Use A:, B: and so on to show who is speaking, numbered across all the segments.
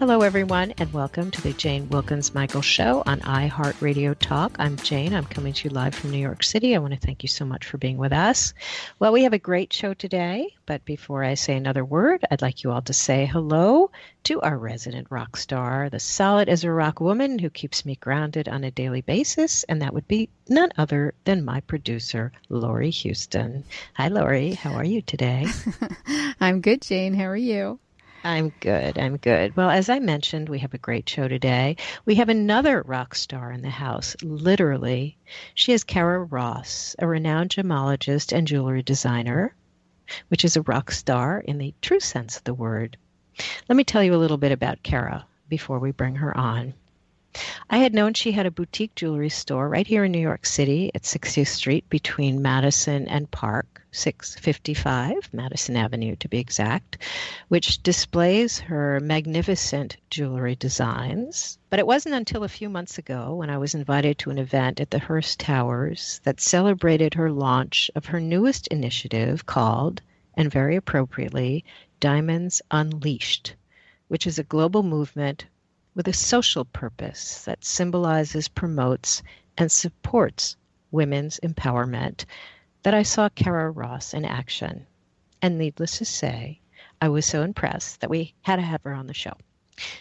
A: Hello, everyone, and welcome to the Jane Wilkens Michael Show on iHeartRadio Talk. I'm Jane. I'm coming to you live from New York City. I want to thank you so much for being with us. Well, we have a great show today, but before I say another word, I'd like you all to say hello to our resident rock star, the solid as a rock woman who keeps me grounded on a daily basis, and that would be none other than my producer, Laurie Houston. Hi, Laurie. How are you today?
B: I'm good, Jane. How are you?
A: I'm good. I'm good. Well, as I mentioned, we have a great show today. We have another rock star in the house, literally. She is Kara Ross, a renowned gemologist and jewelry designer, which is a rock star in the true sense of the word. Let me tell you a little bit about Kara before we bring her on. I had known she had a boutique jewelry store right here in New York City at 60th Street between Madison and Park, 655 Madison Avenue to be exact, which displays her magnificent jewelry designs. But it wasn't until a few months ago when I was invited to an event at the Hearst Towers that celebrated her launch of her newest initiative called, and very appropriately, Diamonds Unleashed, which is a global movement with a social purpose that symbolizes, promotes, and supports women's empowerment that I saw Kara Ross in action. And needless to say, I was so impressed that we had to have her on the show.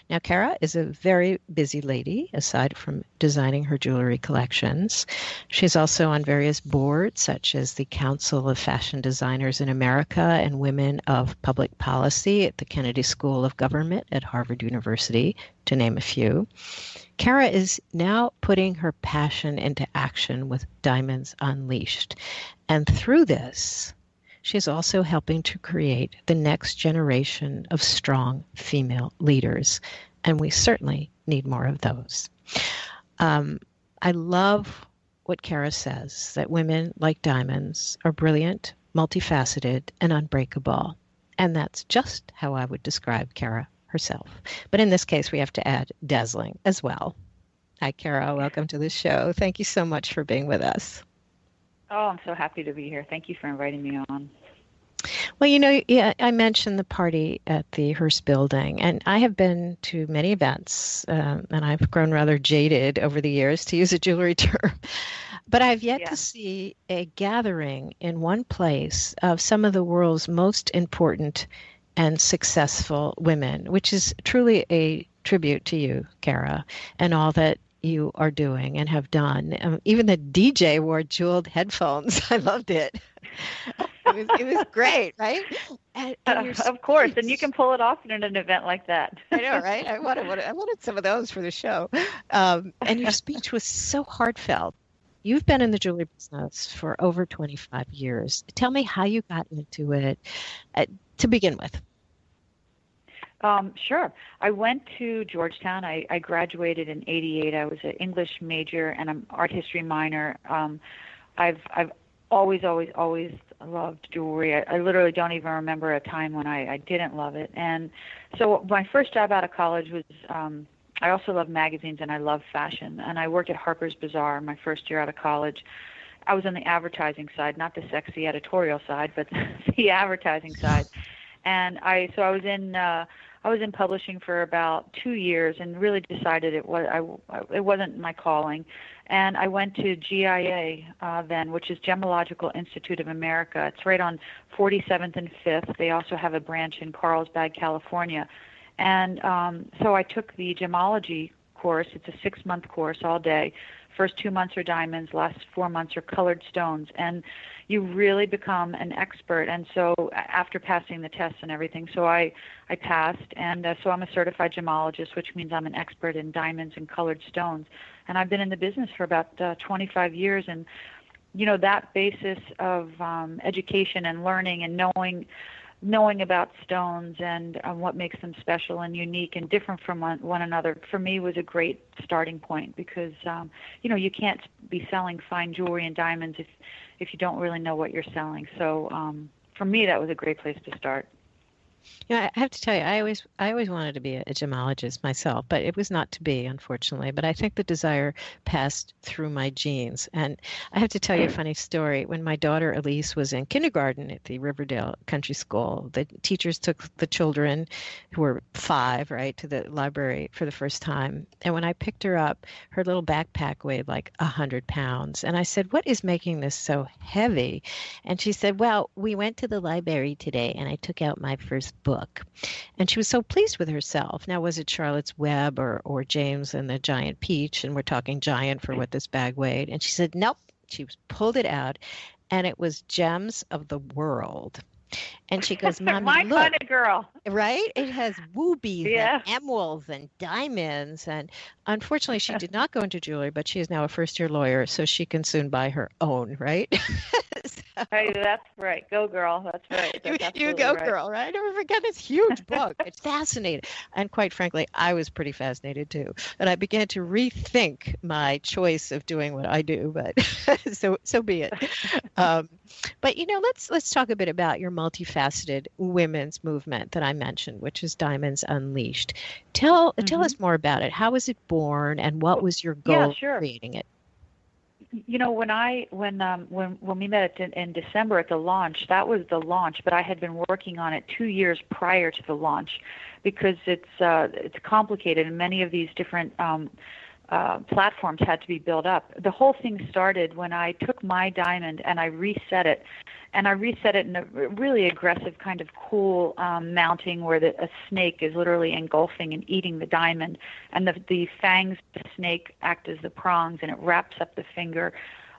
A: Now, Kara is a very busy lady, aside from designing her jewelry collections. She's also on various boards, such as the Council of Fashion Designers in America and Women of Public Policy at the Kennedy School of Government at Harvard University, to name a few. Kara is now putting her passion into action with Diamonds Unleashed. And through this, she's also helping to create the next generation of strong female leaders. And we certainly need more of those. Um, I love what Kara says that women, like diamonds, are brilliant, multifaceted, and unbreakable. And that's just how I would describe Kara herself. But in this case, we have to add dazzling as well. Hi, Kara. Welcome to the show. Thank you so much for being with us.
C: Oh, I'm so happy to be here. Thank you for inviting me on.
A: Well, you know, yeah, I mentioned the party at the Hearst building, and I have been to many events, um, and I've grown rather jaded over the years, to use a jewelry term. But I've yet yeah. to see a gathering in one place of some of the world's most important and successful women, which is truly a tribute to you, Kara, and all that you are doing and have done. Um, even the DJ wore jeweled headphones. I loved it. it, was, it was great, right?
C: And, and uh, of course, and you can pull it off in an event like that.
A: I know, right? I wanted, I wanted some of those for the show. Um, and your speech was so heartfelt. You've been in the jewelry business for over 25 years. Tell me how you got into it uh, to begin with.
C: Um, sure. I went to Georgetown. I, I graduated in '88. I was an English major and an art history minor. Um, I've I've always, always, always loved jewelry. I, I literally don't even remember a time when I, I didn't love it. And so my first job out of college was um, I also love magazines and I love fashion. And I worked at Harper's Bazaar my first year out of college. I was on the advertising side, not the sexy editorial side, but the advertising side. And I so I was in uh I was in publishing for about two years and really decided it was I, it wasn't my calling, and I went to GIA uh, then, which is Gemological Institute of America. It's right on 47th and 5th. They also have a branch in Carlsbad, California, and um, so I took the gemology course. It's a six-month course all day. First two months are diamonds, last four months are colored stones, and you really become an expert. And so after passing the tests and everything, so I I passed, and uh, so I'm a certified gemologist, which means I'm an expert in diamonds and colored stones. And I've been in the business for about uh, 25 years, and you know that basis of um, education and learning and knowing knowing about stones and um, what makes them special and unique and different from one, one another for me was a great starting point because um, you know you can't be selling fine jewelry and diamonds if if you don't really know what you're selling. So um, for me, that was a great place to start.
A: You know, I have to tell you, I always, I always wanted to be a, gemologist myself, but it was not to be, unfortunately. But I think the desire passed through my genes. And I have to tell you a funny story. When my daughter Elise was in kindergarten at the Riverdale Country School, the teachers took the children, who were five, right, to the library for the first time. And when I picked her up, her little backpack weighed like a hundred pounds. And I said, "What is making this so heavy?" And she said, "Well, we went to the library today, and I took out my first book. And she was so pleased with herself. Now, was it Charlotte's Web or, or James and the Giant Peach? And we're talking giant for what this bag weighed. And she said, nope. She pulled it out, and it was Gems of the World. And she goes, Mommy,
C: My
A: look.
C: kind of girl.
A: Right? It has rubies
C: yeah.
A: and emeralds and diamonds. And unfortunately, she did not go into jewelry, but she is now a first year lawyer, so she can soon buy her own, right?
C: Hey, that's right. Go, girl. That's right.
A: That's you, you go,
C: right.
A: girl, right? Never forget this huge book. it's fascinating. And quite frankly, I was pretty fascinated too. And I began to rethink my choice of doing what I do, but so so be it. Um, but you know, let's let's talk a bit about your multifaceted women's movement that I mentioned, which is Diamonds Unleashed. Tell mm-hmm. tell us more about it. How was it born, and what was your goal
C: yeah, sure.
A: creating it?
C: You know, when I when um when when we met in, in December at the launch, that was the launch. But I had been working on it two years prior to the launch, because it's uh, it's complicated, and many of these different um, uh, platforms had to be built up. The whole thing started when I took my diamond and I reset it, and I reset it in a really aggressive kind of cool um, mounting where the, a snake is literally engulfing and eating the diamond, and the the fangs of the snake act as the prongs, and it wraps up the finger.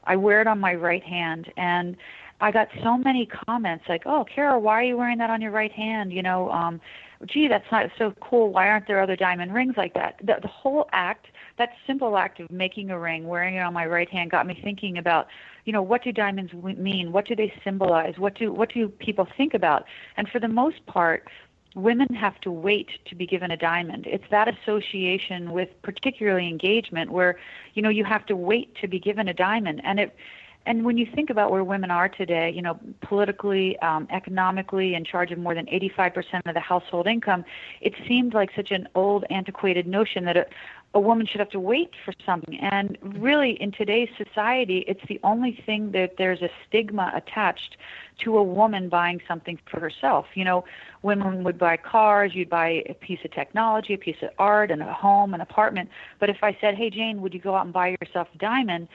C: I wear it on my right hand, and I got so many comments like, "Oh, Kara, why are you wearing that on your right hand?" You know, um, gee, that's not so cool. Why aren't there other diamond rings like that? The, the whole act that simple act of making a ring, wearing it on my right hand, got me thinking about, you know, what do diamonds mean? What do they symbolize? What do what do people think about? And for the most part, women have to wait to be given a diamond. It's that association with particularly engagement where, you know, you have to wait to be given a diamond, and it and when you think about where women are today, you know, politically, um, economically, in charge of more than 85% of the household income, it seemed like such an old, antiquated notion that a, a woman should have to wait for something. And really, in today's society, it's the only thing that there's a stigma attached to a woman buying something for herself. You know, women would buy cars, you'd buy a piece of technology, a piece of art, and a home, an apartment. But if I said, hey, Jane, would you go out and buy yourself a diamond?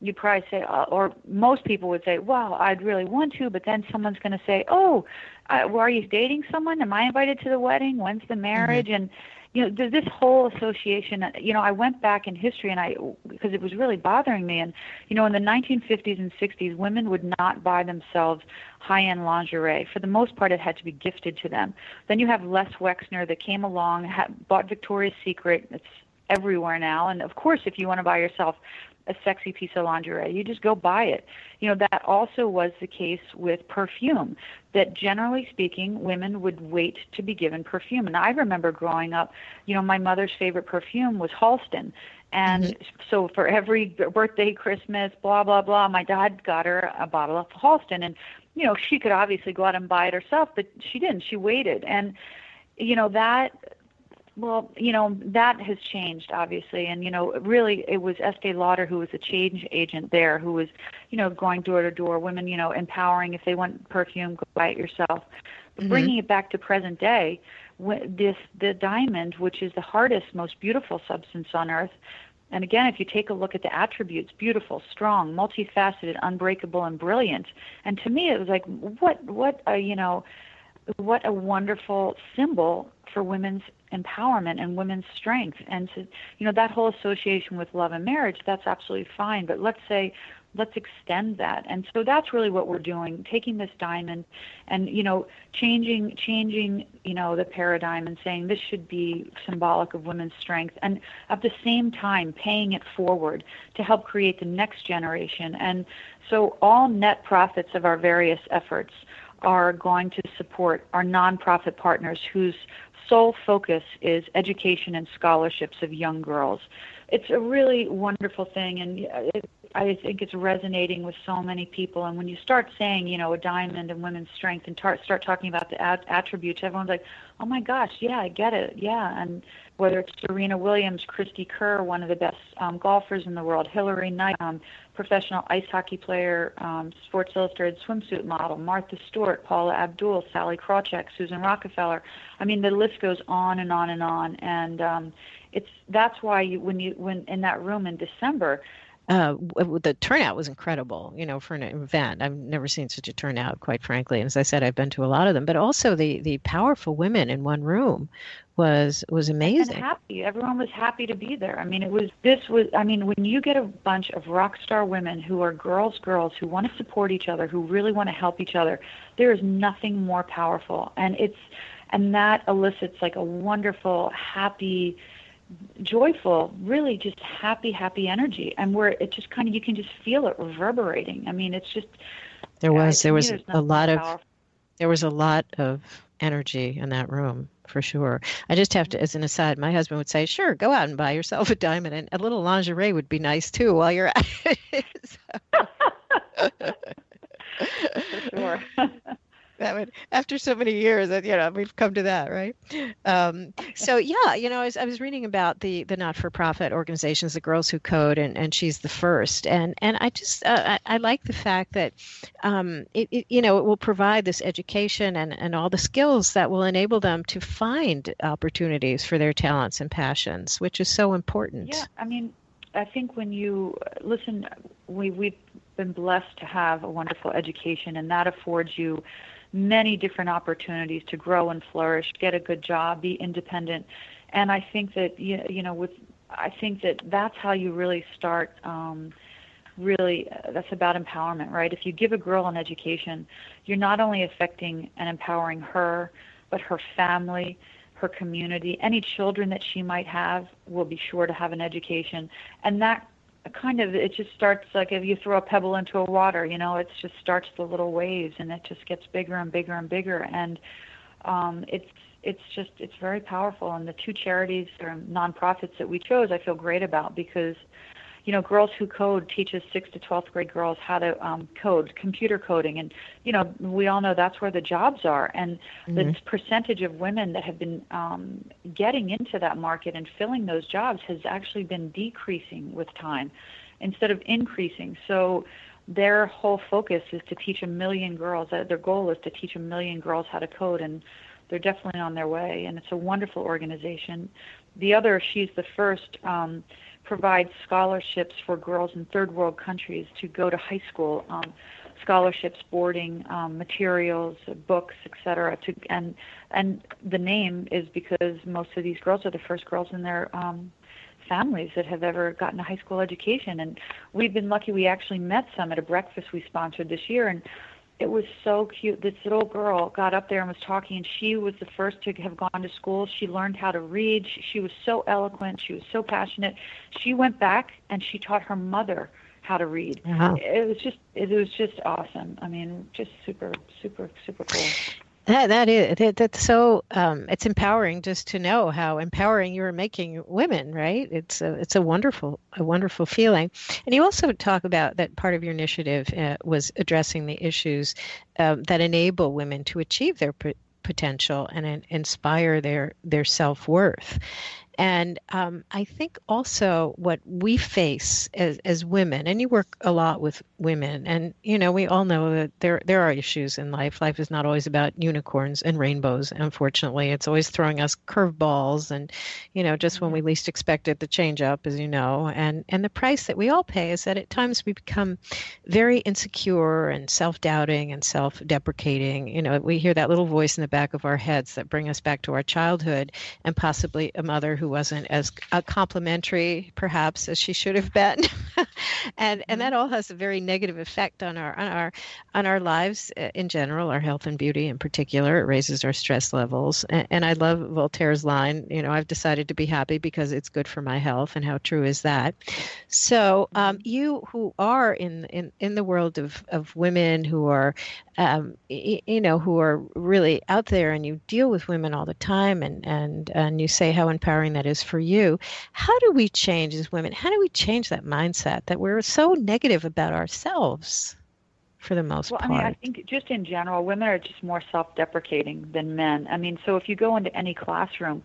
C: You'd probably say, uh, or most people would say, well, I'd really want to, but then someone's going to say, oh, uh, well, are you dating someone? Am I invited to the wedding? When's the marriage? Mm-hmm. And you know, this whole association. Uh, you know, I went back in history and I, because it was really bothering me. And, you know, in the 1950s and 60s, women would not buy themselves high end lingerie. For the most part, it had to be gifted to them. Then you have Les Wexner that came along, had, bought Victoria's Secret. It's everywhere now. And of course, if you want to buy yourself a sexy piece of lingerie. You just go buy it. You know, that also was the case with perfume, that generally speaking, women would wait to be given perfume. And I remember growing up, you know, my mother's favorite perfume was Halston. And mm-hmm. so for every birthday, Christmas, blah, blah, blah, my dad got her a bottle of Halston. And, you know, she could obviously go out and buy it herself, but she didn't. She waited. And, you know, that well, you know, that has changed, obviously. And, you know, really, it was Estee Lauder who was a change agent there, who was, you know, going door to door, women, you know, empowering if they want perfume, go buy it yourself. But mm-hmm. bringing it back to present day, this the diamond, which is the hardest, most beautiful substance on earth, and again, if you take a look at the attributes, beautiful, strong, multifaceted, unbreakable, and brilliant. And to me, it was like, what, what, a, you know, what a wonderful symbol for women's empowerment and women's strength. And to you know that whole association with love and marriage that's absolutely fine. But let's say let's extend that. And so that's really what we're doing taking this diamond and you know changing changing you know the paradigm and saying this should be symbolic of women's strength. And at the same time paying it forward to help create the next generation. And so all net profits of our various efforts are going to support our nonprofit partners whose sole focus is education and scholarships of young girls. It's a really wonderful thing, and it, I think it's resonating with so many people. And when you start saying, you know, a diamond and women's strength, and tar- start talking about the at- attributes, everyone's like, "Oh my gosh, yeah, I get it, yeah." And whether it's Serena Williams, Cristie Kerr, one of the best um, golfers in the world, Hilary Knight, um, professional ice hockey player, um, Sports Illustrated swimsuit model, Martha Stewart, Paula Abdul, Sallie Krawcheck, Susan Rockefeller. I mean, the list goes on and on and on. And um, it's that's why you, when you when in that room in December,
A: uh, the turnout was incredible, you know, for an event. I've never seen such a turnout, quite frankly. And as I said, I've been to a lot of them, but also the the powerful women in one room was was amazing.
C: And happy, everyone was happy to be there. I mean, it was this was. I mean, when you get a bunch of rock star women who are girls, girls who want to support each other, who really want to help each other, there is nothing more powerful, and it's and that elicits like a wonderful, happy joyful, really just happy, happy energy, and where it just kind of you can just feel it reverberating. I mean, it's just
A: there was there was a lot of there was a lot of energy in that room for sure. I just have to, as an aside, my husband would say, "Sure, go out and buy yourself a diamond, and a little lingerie would be nice too while you're at it."
C: sure.
A: that would after so many years that you know we've come to that right? Um, so yeah you know I was, I was reading about the the not-for-profit organizations the girls who code and, and she's the first. And and i just uh, I, I, like the fact that um, it, it, you know it will provide this education and and all the skills that will enable them to find opportunities for their talents and passions which is so important.
C: Yeah i mean i think when you listen we we've been blessed to have a wonderful education and that affords you many different opportunities to grow and flourish, get a good job, be independent. And I think that you know with I think that that's how you really start um, really uh, that's about empowerment, right? If you give a girl an education, you're not only affecting and empowering her, but her family, her community, any children that she might have will be sure to have an education, and that kind of it just starts like if you throw a pebble into a water you know it just starts the little waves and it just gets bigger and bigger and bigger. And um it's it's just it's very powerful. And the two charities or nonprofits that we chose i feel great about because you know, Girls Who Code teaches sixth to twelfth grade girls how to um, code, computer coding, and you know, we all know that's where the jobs are, and mm-hmm. the percentage of women that have been um, getting into that market and filling those jobs has actually been decreasing with time, instead of increasing. So their whole focus is to teach a million girls. Uh, their goal is to teach a million girls how to code, and they're definitely on their way. And it's a wonderful organization. The other, she's the first. Um, provides scholarships for girls in third world countries to go to high school, um, scholarships, boarding, um, materials, books, etc. To and and the name is because most of these girls are the first girls in their um, families that have ever gotten a high school education. And we've been lucky. We actually met some at a breakfast we sponsored this year, and it was so cute. This little girl got up there and was talking, and she was the first to have gone to school. She learned how to read. She, she was so eloquent. She was so passionate. She went back and she taught her mother how to read.
A: Uh-huh.
C: It was just it was just awesome. I mean, just super super super cool.
A: That that is that, that's so um, it's empowering just to know how empowering you're making women, right? It's a it's a wonderful a wonderful feeling. And you also talk about that part of your initiative uh, was addressing the issues um, that enable women to achieve their p- potential and inspire their their self worth. And um, I think also what we face as, as women, and you work a lot with women, and you know we all know that there there are issues in life. Life is not always about unicorns and rainbows. Unfortunately, it's always throwing us curveballs, and you know just when we mm-hmm. least expect it, the change up, as you know. And and the price that we all pay is that at times we become very insecure and self doubting and self deprecating. You know, we hear that little voice in the back of our heads that bring us back to our childhood and possibly a mother who wasn't as uh, complimentary, perhaps, as she should have been. and and
C: Mm-hmm.
A: that all has a very negative effect on our on our on our lives uh, in general, our health and beauty in particular. It raises our stress levels. And, and I love Voltaire's line. You know, I've decided to be happy because it's good for my health. And how true is that? So um, you who are in in in the world of of women who are um, y- you know, who are really out there and you deal with women all the time and, and, and you say how empowering that is for you. How do we change as women? How do we change that mindset that we're so negative about ourselves for the most
C: Well, I
A: part?
C: mean, I think just in general, women are just more self-deprecating than men. I mean, so if you go into any classroom,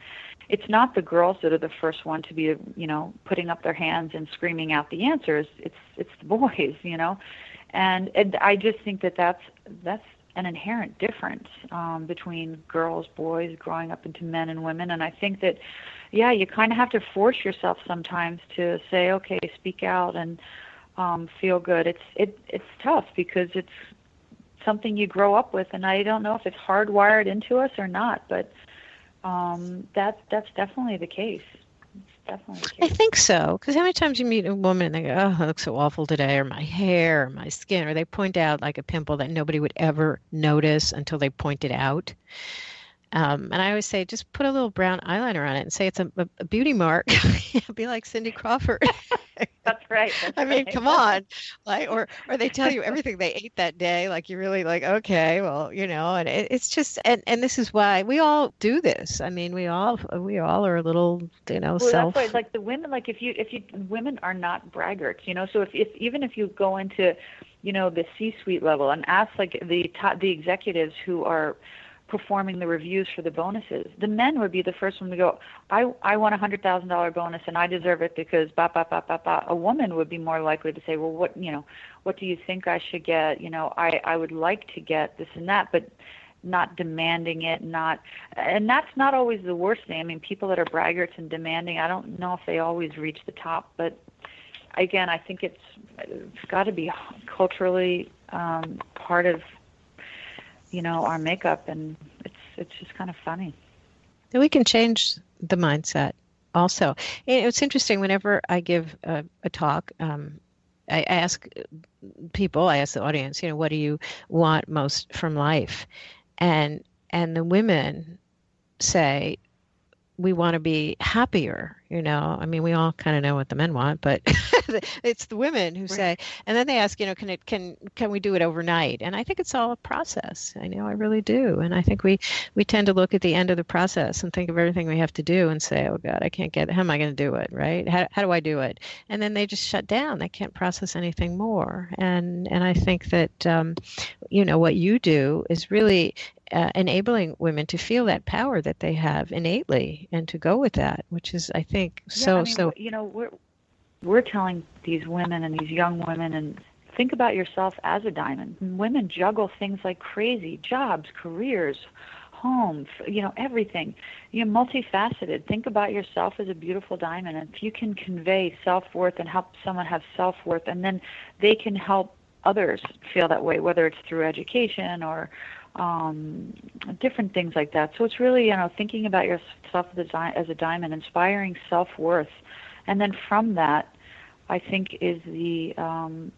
C: it's not the girls that are the first one to be, you know, putting up their hands and screaming out the answers. It's it's the boys, you know, and and I just think that that's that's an inherent difference um, between girls, boys, growing up into men and women. And I think that, yeah, you kind of have to force yourself sometimes to say, okay, speak out and um, feel good. It's it it's tough because it's something you grow up with, and I don't know if it's hardwired into us or not, but um, that that's definitely the case. Definitely
A: I think so. Because how many times you meet a woman and they go, "Oh, I look so awful today," or "My hair, or my skin," or they point out like a pimple that nobody would ever notice until they point it out. Um, and I always say, just put a little brown eyeliner on it and say it's a, a, beauty mark. Be like Cindy Crawford.
C: That's right. That's
A: I mean,
C: right.
A: come on, like, or or they tell you everything they ate that day. Like you're really like, okay, well, you know, and it, it's just, and and this is why we all do this. I mean, we all we all are a little, you know,
C: Well,
A: self.
C: that's why, like the women, like if you if you women are not braggarts, you know. So if, if even if you go into, you know, the C-suite level and ask like the top the executives who are performing the reviews for the bonuses, the men would be the first one to go. I I want a hundred thousand dollar bonus and I deserve it because ba ba ba ba ba. A woman would be more likely to say, well, what you know, what do you think I should get? You know, I I would like to get this and that, but not demanding it, not, and that's not always the worst thing. I mean, people that are braggarts and demanding, I don't know if they always reach the top, but again, I think it's it's got to be culturally um, part of, you know, our makeup, and it's it's just kind of funny.
A: We can change the mindset also. It's interesting whenever I give a, a talk, um, I ask people, I ask the audience, you know, what do you want most from life? And and the women say we want to be happier you know? I mean we all kind of know what the men want but it's the women who say and then they ask you know can it can can we do it overnight? And i think it's all a process. I know i really do. And i think we we tend to look at the end of the process and think of everything we have to do and say oh god i can't get how am i going to do it? Right? How, how do i do it? And then they just shut down. They can't process anything more. And and i think that um, you know what you do is really uh, enabling women to feel that power that they have innately and to go with that which is i think so
C: yeah, I mean,
A: so
C: you know, we're we're telling these women and these young women and think about yourself as a diamond. Women juggle things like crazy, jobs, careers, home, you know, everything. You're multifaceted. Think about yourself as a beautiful diamond and if you can convey self-worth and help someone have self-worth and then they can help others feel that way whether it's through education or um, different things like that. So it's really, you know, thinking about yourself as a, diamond, inspiring self-worth, and then from that, I think is the, um,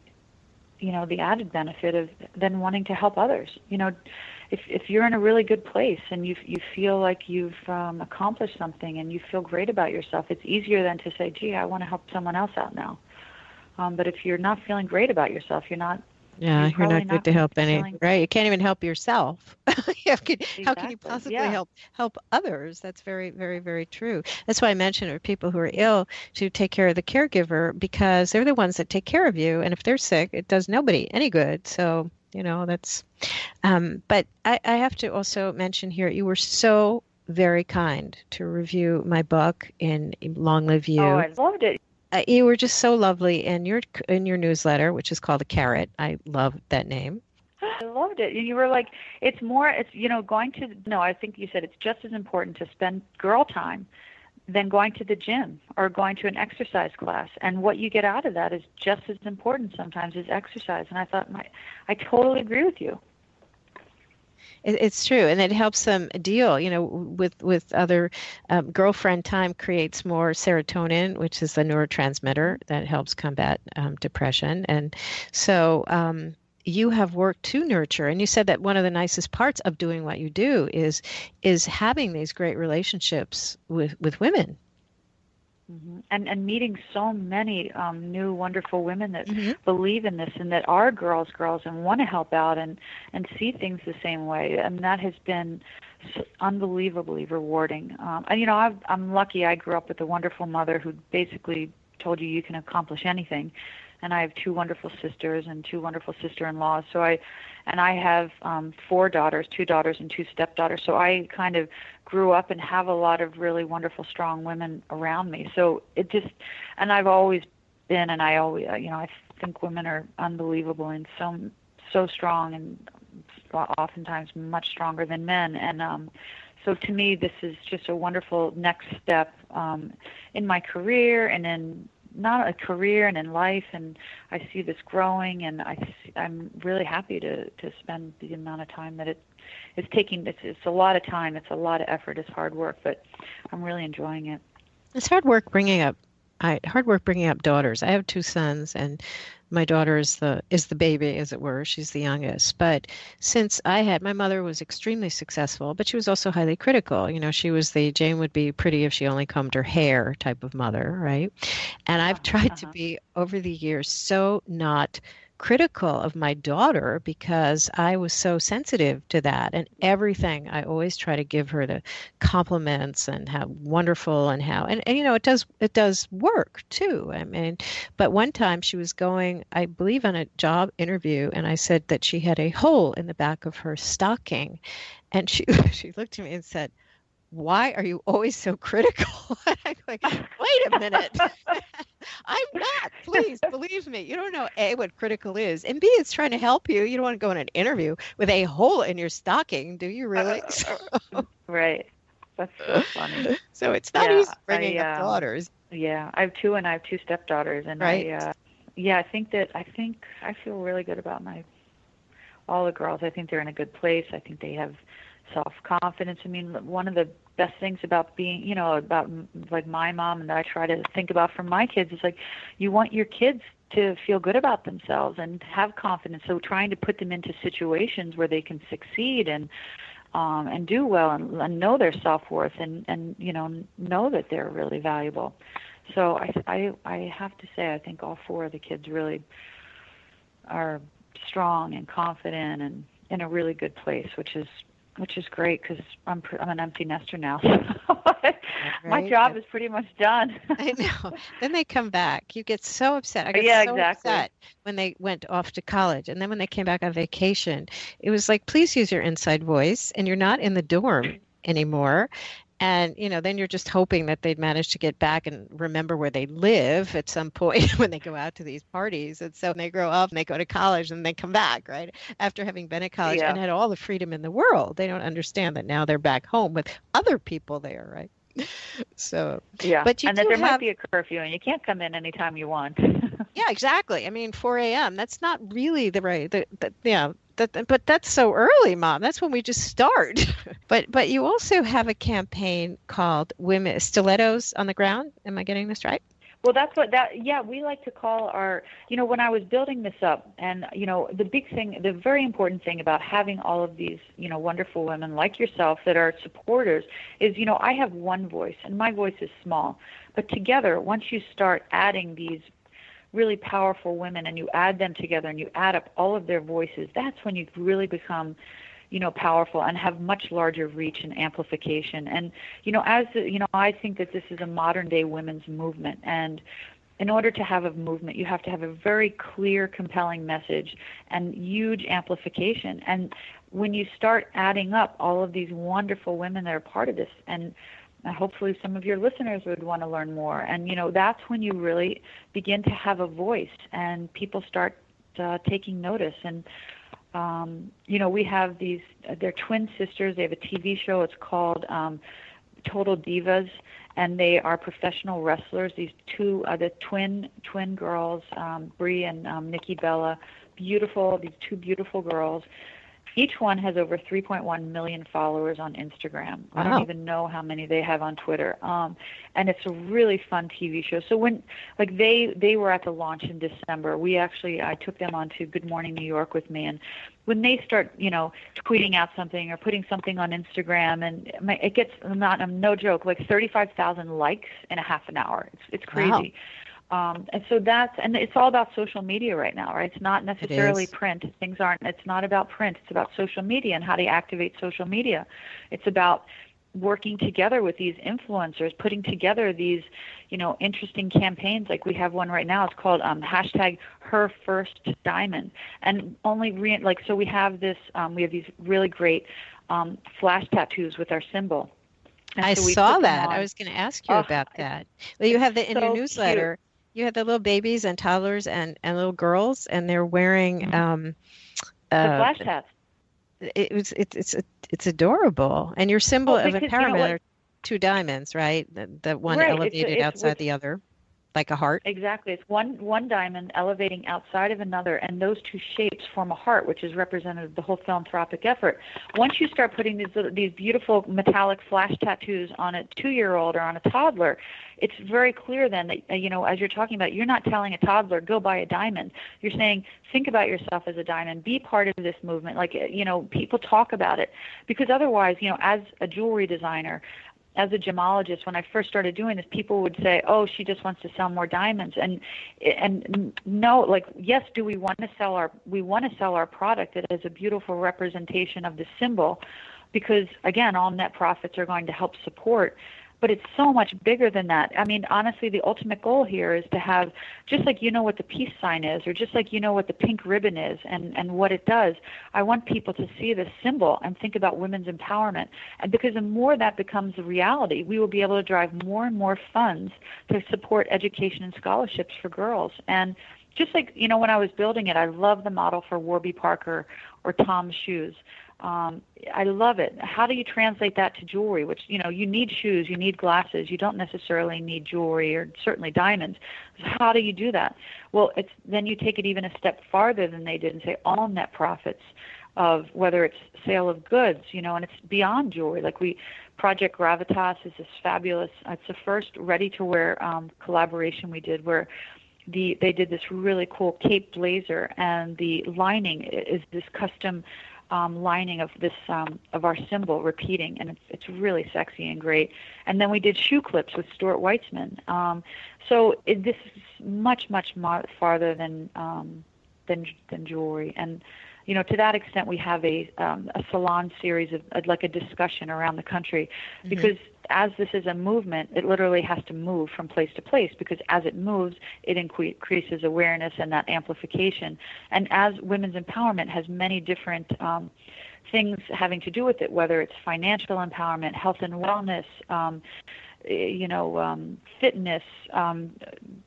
C: you know, the added benefit of then wanting to help others. You know, if if you're in a really good place and you you feel like you've um, accomplished something and you feel great about yourself, it's easier than to say, "Gee, I want to help someone else out now." Um, but if you're not feeling great about yourself, you're not
A: yeah
C: you're
A: you're not good
C: not
A: to help any right you can't even help yourself how, can, how can you possibly
C: yeah.
A: help help others that's very very very true that's why i mentioned with people who are ill to take care of the caregiver because they're the ones that take care of you and if they're sick it does nobody any good so you know that's um, but I, I have to also mention here you were so very kind to review my book in Long Live You.
C: Oh, I loved it.
A: Uh, you were just so lovely in your in your newsletter, which is called the Carrot. I love that name.
C: I loved it. And you were like, it's more, it's, you know, going to, no, I think you said it's just as important to spend girl time than going to the gym or going to an exercise class. And what you get out of that is just as important sometimes as exercise. And I thought, my, I totally agree with you.
A: It's true, and it helps them deal. You know, with with other um, girlfriend time creates more serotonin, which is the neurotransmitter that helps combat um, depression. And so, um, you have worked to nurture and you said that one of the nicest parts of doing what you do is is having these great relationships with with women
C: mm-hmm. and and meeting so many um, new wonderful women that mm-hmm. believe in this and that are girls girls and want to help out and and see things the same way and that has been unbelievably rewarding um, and you know I've, i'm lucky i grew up with a wonderful mother who basically told you you can accomplish anything and I have two wonderful sisters and two wonderful sister-in-laws. So I, and I have um, four daughters, two daughters and two stepdaughters. So I kind of grew up and have a lot of really wonderful, strong women around me. So it just, and I've always been, and I always, uh, you know, I think women are unbelievable and so so strong and oftentimes much stronger than men. And um, so to me, this is just a wonderful next step um, in my career and in not a career and in life and I see this growing and I I'm really happy to to spend the amount of time that it it's taking it's it's a lot of time it's a lot of effort it's hard work but I'm really enjoying it.
A: It's hard work bringing up I hard work bringing up daughters. I have two sons and my daughter is the is the baby as it were. She's the youngest. But since i had my mother was extremely successful but she was also highly critical. You know she was the jane would be pretty if she only combed her hair type of mother right? And i've tried uh-huh. to be over the years so not critical of my daughter because I was so sensitive to that and everything. I always try to give her the compliments and how wonderful and how and, and you know it does it does work too. I mean, but one time she was going, I believe, on a job interview, and I said that she had a hole in the back of her stocking, and she she looked at me and said why are you always so critical? I'm like, wait a minute. I'm not. Please believe me. You don't know A, what critical is, and B, it's trying to help you. You don't want to go in an interview with a hole in your stocking, do you really?
C: Uh, right. That's so funny.
A: So it's not yeah, easy bringing I, uh, up daughters.
C: Yeah, I have two, and I have two stepdaughters, and right. I, uh, yeah, I think that I think I feel really good about my all the girls. I think they're in a good place. I think they have self confidence. I mean, one of the best things about being, you know, about like my mom and that I try to think about for my kids is like, you want your kids to feel good about themselves and have confidence. So trying to put them into situations where they can succeed and um, and do well and, and know their self worth and and you know know that they're really valuable. So I I I have to say I think all four of the kids really are strong and confident and in a really good place, which is which is great because I'm I'm an empty nester now. right. My job is pretty much done.
A: I know. Then they come back. You get so upset. I got
C: yeah,
A: so
C: exactly.
A: upset when they went off to college, and then when they came back on vacation, it was like, please use your inside voice, and you're not in the dorm anymore and you know then you're just hoping that they'd manage to get back and remember where they live at some point when they go out to these parties. And so they grow up and they go to college and they come back right? After having been at college
C: yeah.
A: and had all the freedom in the world they don't understand that now they're back home with other people there right? So
C: yeah
A: but you
C: and that there
A: have,
C: might be a curfew and you can't come in anytime you want.
A: Yeah exactly. I mean 4 a.m that's not really the right the, the yeah that, but that's so early, mom. That's when we just start. but but you also have a campaign called Women Stilettos on the Ground. Am I getting this right?
C: Well, that's what that yeah, we like to call our you know, when I was building this up and you know, the big thing the very important thing about having all of these, you know, wonderful women like yourself that are supporters is, you know, I have one voice and my voice is small. But together, once you start adding these really powerful women and you add them together and you add up all of their voices, that's when you really become you know powerful and have much larger reach and amplification. And you know as you know i think that this is a modern day women's movement and in order to have a movement you have to have a very clear compelling message and huge amplification. And when you start adding up all of these wonderful women that are part of this and hopefully some of your listeners would want to learn more. And you know that's when you really begin to have a voice and people start uh, taking notice. And um, you know we have these they're twin sisters. They have a tv show. It's called um, total divas. And they are professional wrestlers. These two uh, the twin twin girls um, brie and um, nikki bella. Beautiful these two beautiful girls each one has over 3.1 million followers on Instagram.
A: Wow.
C: I don't even know how many they have on Twitter. Um, and it's a really fun TV show. So when like they they were at the launch in December, we actually I took them on to Good Morning New York with me, and when they start you know tweeting out something or putting something on Instagram, and it gets not no joke like 35,000 likes in a half an hour. It's it's crazy.
A: Wow.
C: Um, and so that's and it's all about social media right now, right? It's not necessarily
A: it
C: print. Things aren't. It's not about print. It's about social media and how to activate social media. It's about working together with these influencers, putting together these, you know, interesting campaigns. Like we have one right now. It's called um, hashtag Her First Diamond, and only re- like so we have this. Um, we have these really great um, flash tattoos with our symbol.
A: And I so saw that. I was going to ask you oh, about that. Well, you have the in
C: so
A: your newsletter.
C: Cute
A: you have the little babies and toddlers and, and little girls, and they're wearing
C: mm-hmm.
A: um,
C: uh, the flash hats.
A: It was it's it's it's adorable, and your symbol
C: well,
A: of empowerment you know are two diamonds, right? The, the one
C: right.
A: elevated
C: it's, it's,
A: outside the other like a heart.
C: Exactly. It's one one diamond elevating outside of another, and those two shapes form a heart, which is representative of the whole philanthropic effort. Once you start putting these these beautiful metallic flash tattoos on a two-year-old or on a toddler, it's very clear then that uh, you know as you're talking about, you're not telling a toddler go buy a diamond. You're saying think about yourself as a diamond, be part of this movement. Like uh, you know, people talk about it because otherwise, you know, as a jewelry designer, as a gemologist, when I first started doing this, people would say, "Oh, she just wants to sell more diamonds," and and no, like yes, do we want to sell our we want to sell our product. That is a beautiful representation of the symbol, because again, all net profits are going to help support but it's so much bigger than that. I mean, honestly, the ultimate goal here is to have just like you know what the peace sign is, or just like you know what the pink ribbon is and, and what it does. I want people to see this symbol and think about women's empowerment. And because the more that becomes a reality, we will be able to drive more and more funds to support education and scholarships for girls. And just like, you know, when I was building it, I love the model for Warby Parker or Tom's shoes. Um, I love it. How do you translate that to jewelry? Which you know, you need shoes, you need glasses. You don't necessarily need jewelry or certainly diamonds. So how do you do that? Well, it's then you take it even a step farther than they did and say all net profits of whether it's sale of goods, you know, and it's beyond jewelry. Like we, Project Gravitas is this fabulous. It's the first ready-to-wear um, collaboration we did where the they did this really cool cape blazer and the lining is this custom um, lining of this um, of our symbol repeating, and it's it's really sexy and great. And then we did shoe clips with Stuart Weitzman. Um, so it, this is much much farther than um, than than jewelry. And you know, to that extent, we have a um, a salon series of, of like a discussion around the country, mm-hmm. because as this is a movement, it literally has to move from place to place because as it moves, it increases awareness and that amplification. And as women's empowerment has many different um, things having to do with it, whether it's financial empowerment, health and wellness, um, you know, um, fitness, um,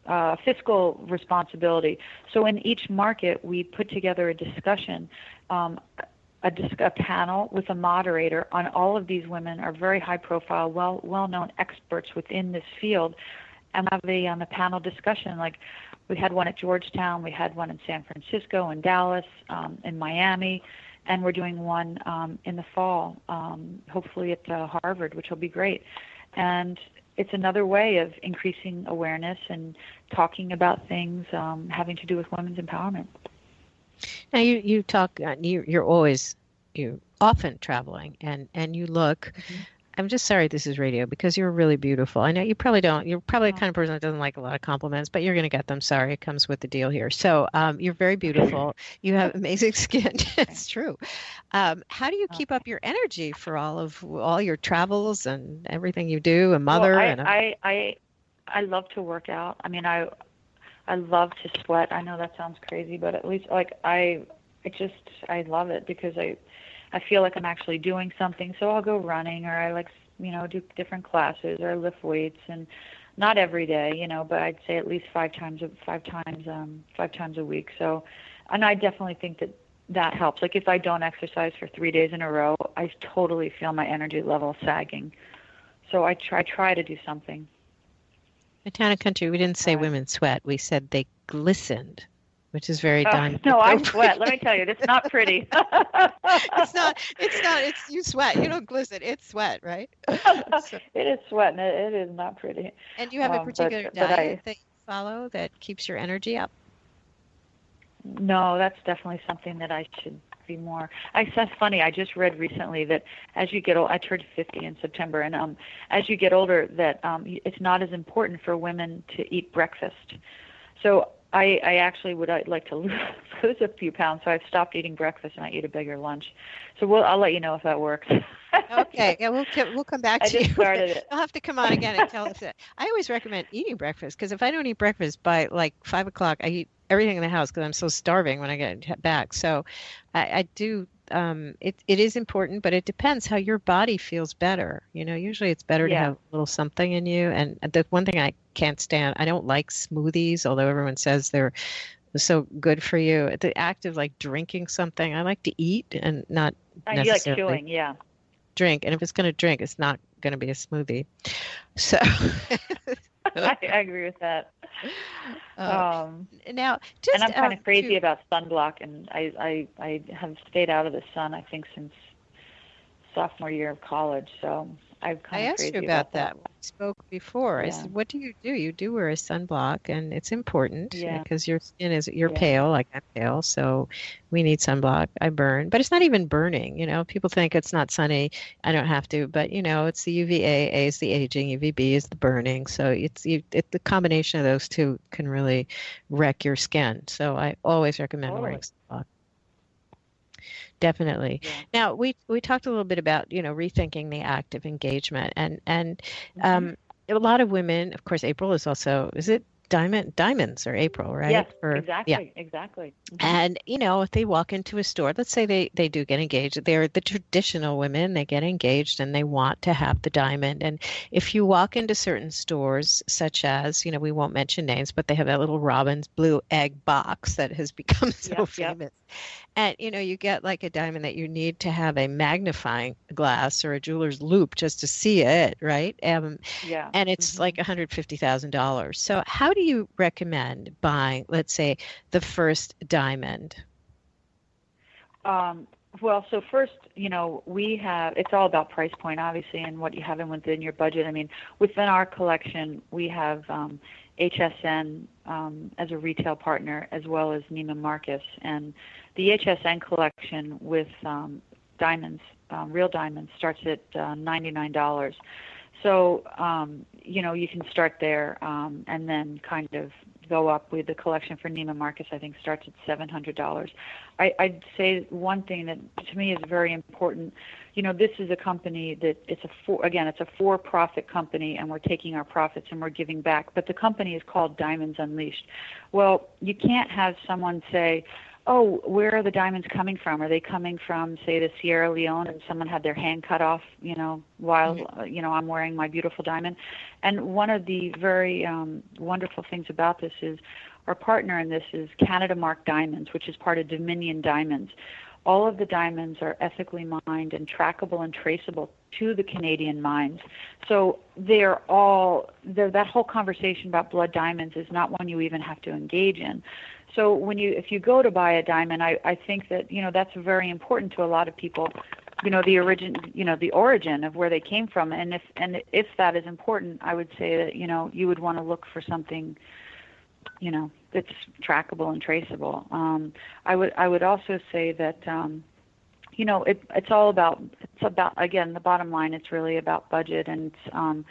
C: uh, fiscal responsibility. So in each market, we put together a discussion um, a, a panel with a moderator on all of these women are very high profile, well well known experts within this field, and have a um, a panel discussion. Like we had one at Georgetown, we had one in San Francisco, in Dallas, um, in Miami, and we're doing one um, in the fall, um, hopefully at uh, Harvard, which will be great. And it's another way of increasing awareness and talking about things um, having to do with women's empowerment.
A: Now you you talk uh, you you're always you often traveling and and you look. Mm-hmm. I'm just sorry this is radio because you're really beautiful. I know you probably don't. You're probably the kind of person that doesn't like a lot of compliments, but you're going to get them. Sorry, it comes with the deal here. So um, you're very beautiful. You have amazing skin. it's true. Um, how do you keep up your energy for all of all your travels and everything you do? A mother
C: well, I,
A: and a...
C: I I I love to work out. I mean, I I love to sweat. I know that sounds crazy, but at least like I I just I love it because I I feel like I'm actually doing something. So I'll go running or I like you know do different classes or lift weights and not every day, you know, but I'd say at least five times five times um five times a week. So and I definitely think that that helps. Like if I don't exercise for 3 days in a row, I totally feel my energy level sagging. So I try try to do something.
A: The town and country, we didn't say women sweat. We said they glistened. Which is very uh, done.
C: No, I sweat. Let me tell you, it's not pretty.
A: it's not. It's not. It's you sweat. You don't glisten. It's sweat, right?
C: so. It is sweat, and it, it is not pretty.
A: And you have um, a particular but, diet but I, that you follow that keeps your energy up.
C: No, that's definitely something that I should be more. I that's funny. I just read recently that as you get old, I turned 50 in September, and um, as you get older, that um, it's not as important for women to eat breakfast. So I, I actually would I'd like to lose, lose a few pounds, so I've stopped eating breakfast and I eat a bigger lunch. So we'll I'll let you know if that works.
A: okay, yeah, we'll we'll come back to
C: I just
A: you.
C: Started it.
A: I'll have to come on again and tell us that. I always recommend eating breakfast because if I don't eat breakfast by like five o'clock, I eat everything in the house because I'm so starving when I get back. So I, I do. Um, it it is important, but it depends how your body feels better. You know, usually it's better
C: yeah.
A: to have a little something in you. And the one thing I can't stand, I don't like smoothies, although everyone says they're so good for you. The act of like drinking something, I like to eat and not necessarily
C: like chewing, yeah.
A: Drink, and if it's going to drink, it's not going to be a smoothie. So
C: I, I, agree with that.
A: Uh, um, now, just,
C: and I'm kind
A: uh,
C: of crazy
A: to,
C: about sunblock, and I, I I have stayed out of the sun. I think since sophomore year of college. So I'm kind
A: I asked you about,
C: that.
A: We spoke before.
C: Yeah.
A: I said, "What do you do? You do wear a sunblock, and it's important
C: yeah.
A: because your skin is you're
C: yeah.
A: pale, like I'm pale, so we need sunblock. I burn, but it's not even burning. You know, people think it's not sunny. I don't have to, but you know, it's the UVA. A is the aging. UVB is the burning. So it's you, it, the combination of those two can really wreck your skin. So I always recommend wearing definitely. Yeah. Now we we talked a little bit about you know rethinking the act of engagement and and mm-hmm. um, a lot of women, of course, April is also is it diamond diamonds or April, right?
C: Yes, For, exactly, yeah. exactly.
A: Mm-hmm. And you know, if they walk into a store, let's say they they do get engaged, they're the traditional women. They get engaged and they want to have the diamond. And if you walk into certain stores, such as you know, we won't mention names, but they have that little Robin's blue egg box that has become so yep, famous. Yep and you know you get like a diamond that you need to have a magnifying glass or a jeweler's loupe just to see it right
C: um, yeah
A: and it's mm-hmm. like $150000 so how do you recommend buying let's say the first diamond
C: um, well, so first, you know, we have it's all about price point, obviously, and what you have in within your budget. I mean, within our collection, we have um, HSN um, as a retail partner, as well as Neiman Marcus, and the HSN collection with um, diamonds, um, real diamonds, starts at uh, $99. So, um, you know, you can start there um, and then kind of go up with the collection for Neiman Marcus, I think starts at $700. I, I'd say one thing that to me is very important. You know, this is a company that it's a for, again, it's a for-profit company, and we're taking our profits and we're giving back. But the company is called Diamonds Unleashed. Well, you can't have someone say, oh, where are the diamonds coming from? Are they coming from, say, the Sierra Leone, and someone had their hand cut off, you know, while mm-hmm. Uh, you know I'm wearing my beautiful diamond? And one of the very um, wonderful things about this is our partner in this is CanadaMark Diamonds, which is part of Dominion Diamonds. All of the diamonds are ethically mined and trackable and traceable to the Canadian mines. So they're all they're, that whole conversation about blood diamonds is not one you even have to engage in. So when you if you go to buy a diamond, I I think that you know that's very important to a lot of people. You know the origin, you know the origin of where they came from, and if and if that is important, I would say that you know you would want to look for something, you know, that's trackable and traceable. Um, I would I would also say that. Um, you know, it, it's all about it's about again the bottom line. It's really about budget and um,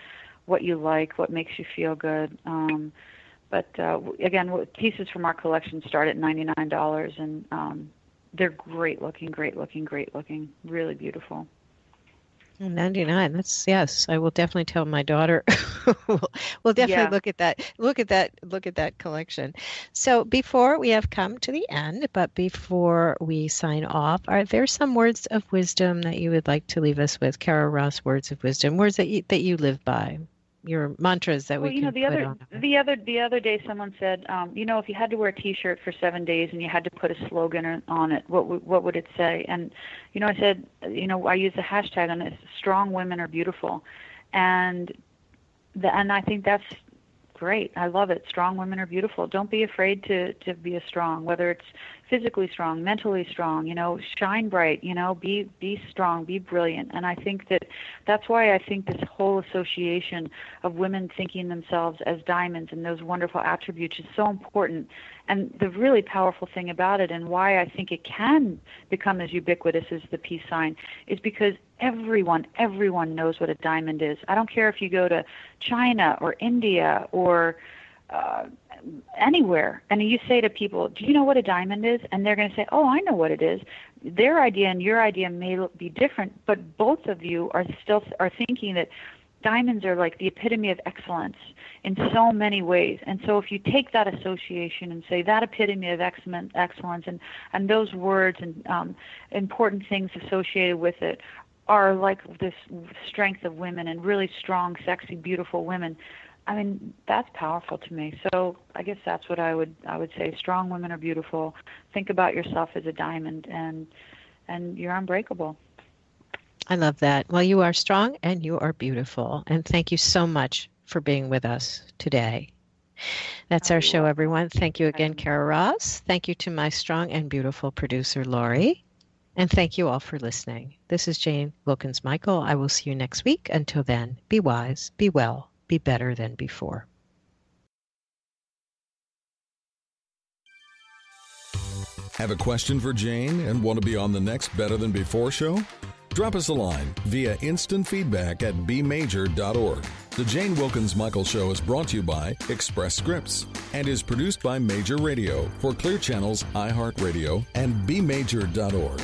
C: what you like, what makes you feel good. Um, but uh, again, pieces from our collection start at $99, and um, they're great looking, great looking, great looking, really beautiful.
A: 99 that's yes i will definitely tell my daughter. We'll, we'll, definitely
C: yeah.
A: look at that look at that look at that collection. So before we have come to the end but before we sign off are there some words of wisdom that you would like to leave us with? Kara ross words of wisdom words that you, that you live by your mantras that
C: well,
A: we
C: you
A: know
C: the other
A: on.
C: the other the other day someone said um, you know if you had to wear a t-shirt for seven days and you had to put a slogan on it what would what would it say and you know i said you know i use the hashtag on it strong women are beautiful and the, and i think that's great. I love it. Strong women are beautiful. Don't be afraid to to be a strong, whether it's physically strong, mentally strong, you know, shine bright, you know, be be strong, be brilliant. And I think that that's why I think this whole association of women thinking themselves as diamonds and those wonderful attributes is so important. And the really powerful thing about it and why I think it can become as ubiquitous as the peace sign is because everyone everyone knows what a diamond is. I don't care if you go to China or India or uh, anywhere. And you say to people do you know what a diamond is? And they're going to say oh i know what it is. Their idea and your idea may be different but both of you are still are thinking that diamonds are like the epitome of excellence in so many ways. And so if you take that association and say that epitome of excellence and and those words and um, important things associated with it are like this strength of women and really strong sexy beautiful women I mean, that's powerful to me. So I guess that's what I would I would say. Strong women are beautiful. Think about yourself as a diamond, and and you're unbreakable.
A: I love that. Well, you are strong and you are beautiful, and thank you so much for being with us today. That's oh, our show, everyone. Thank you again, Kara Ross. Thank you to my strong and beautiful producer, Laurie. And thank you all for listening. This is Jane Wilkens Michael. I will see you next week. Until then, be wise, be well, be better than before.
D: Have a question for Jane and want to be on the next Better Than Before show? Drop us a line via instant feedback at bmajor.org. The Jane Wilkens Michael Show is brought to you by Express Scripts and is produced by Major Radio for Clear Channels, iHeartRadio, and bmajor.org.